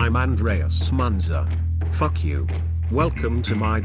I'm Andreas Munzer. Fuck you. Welcome to my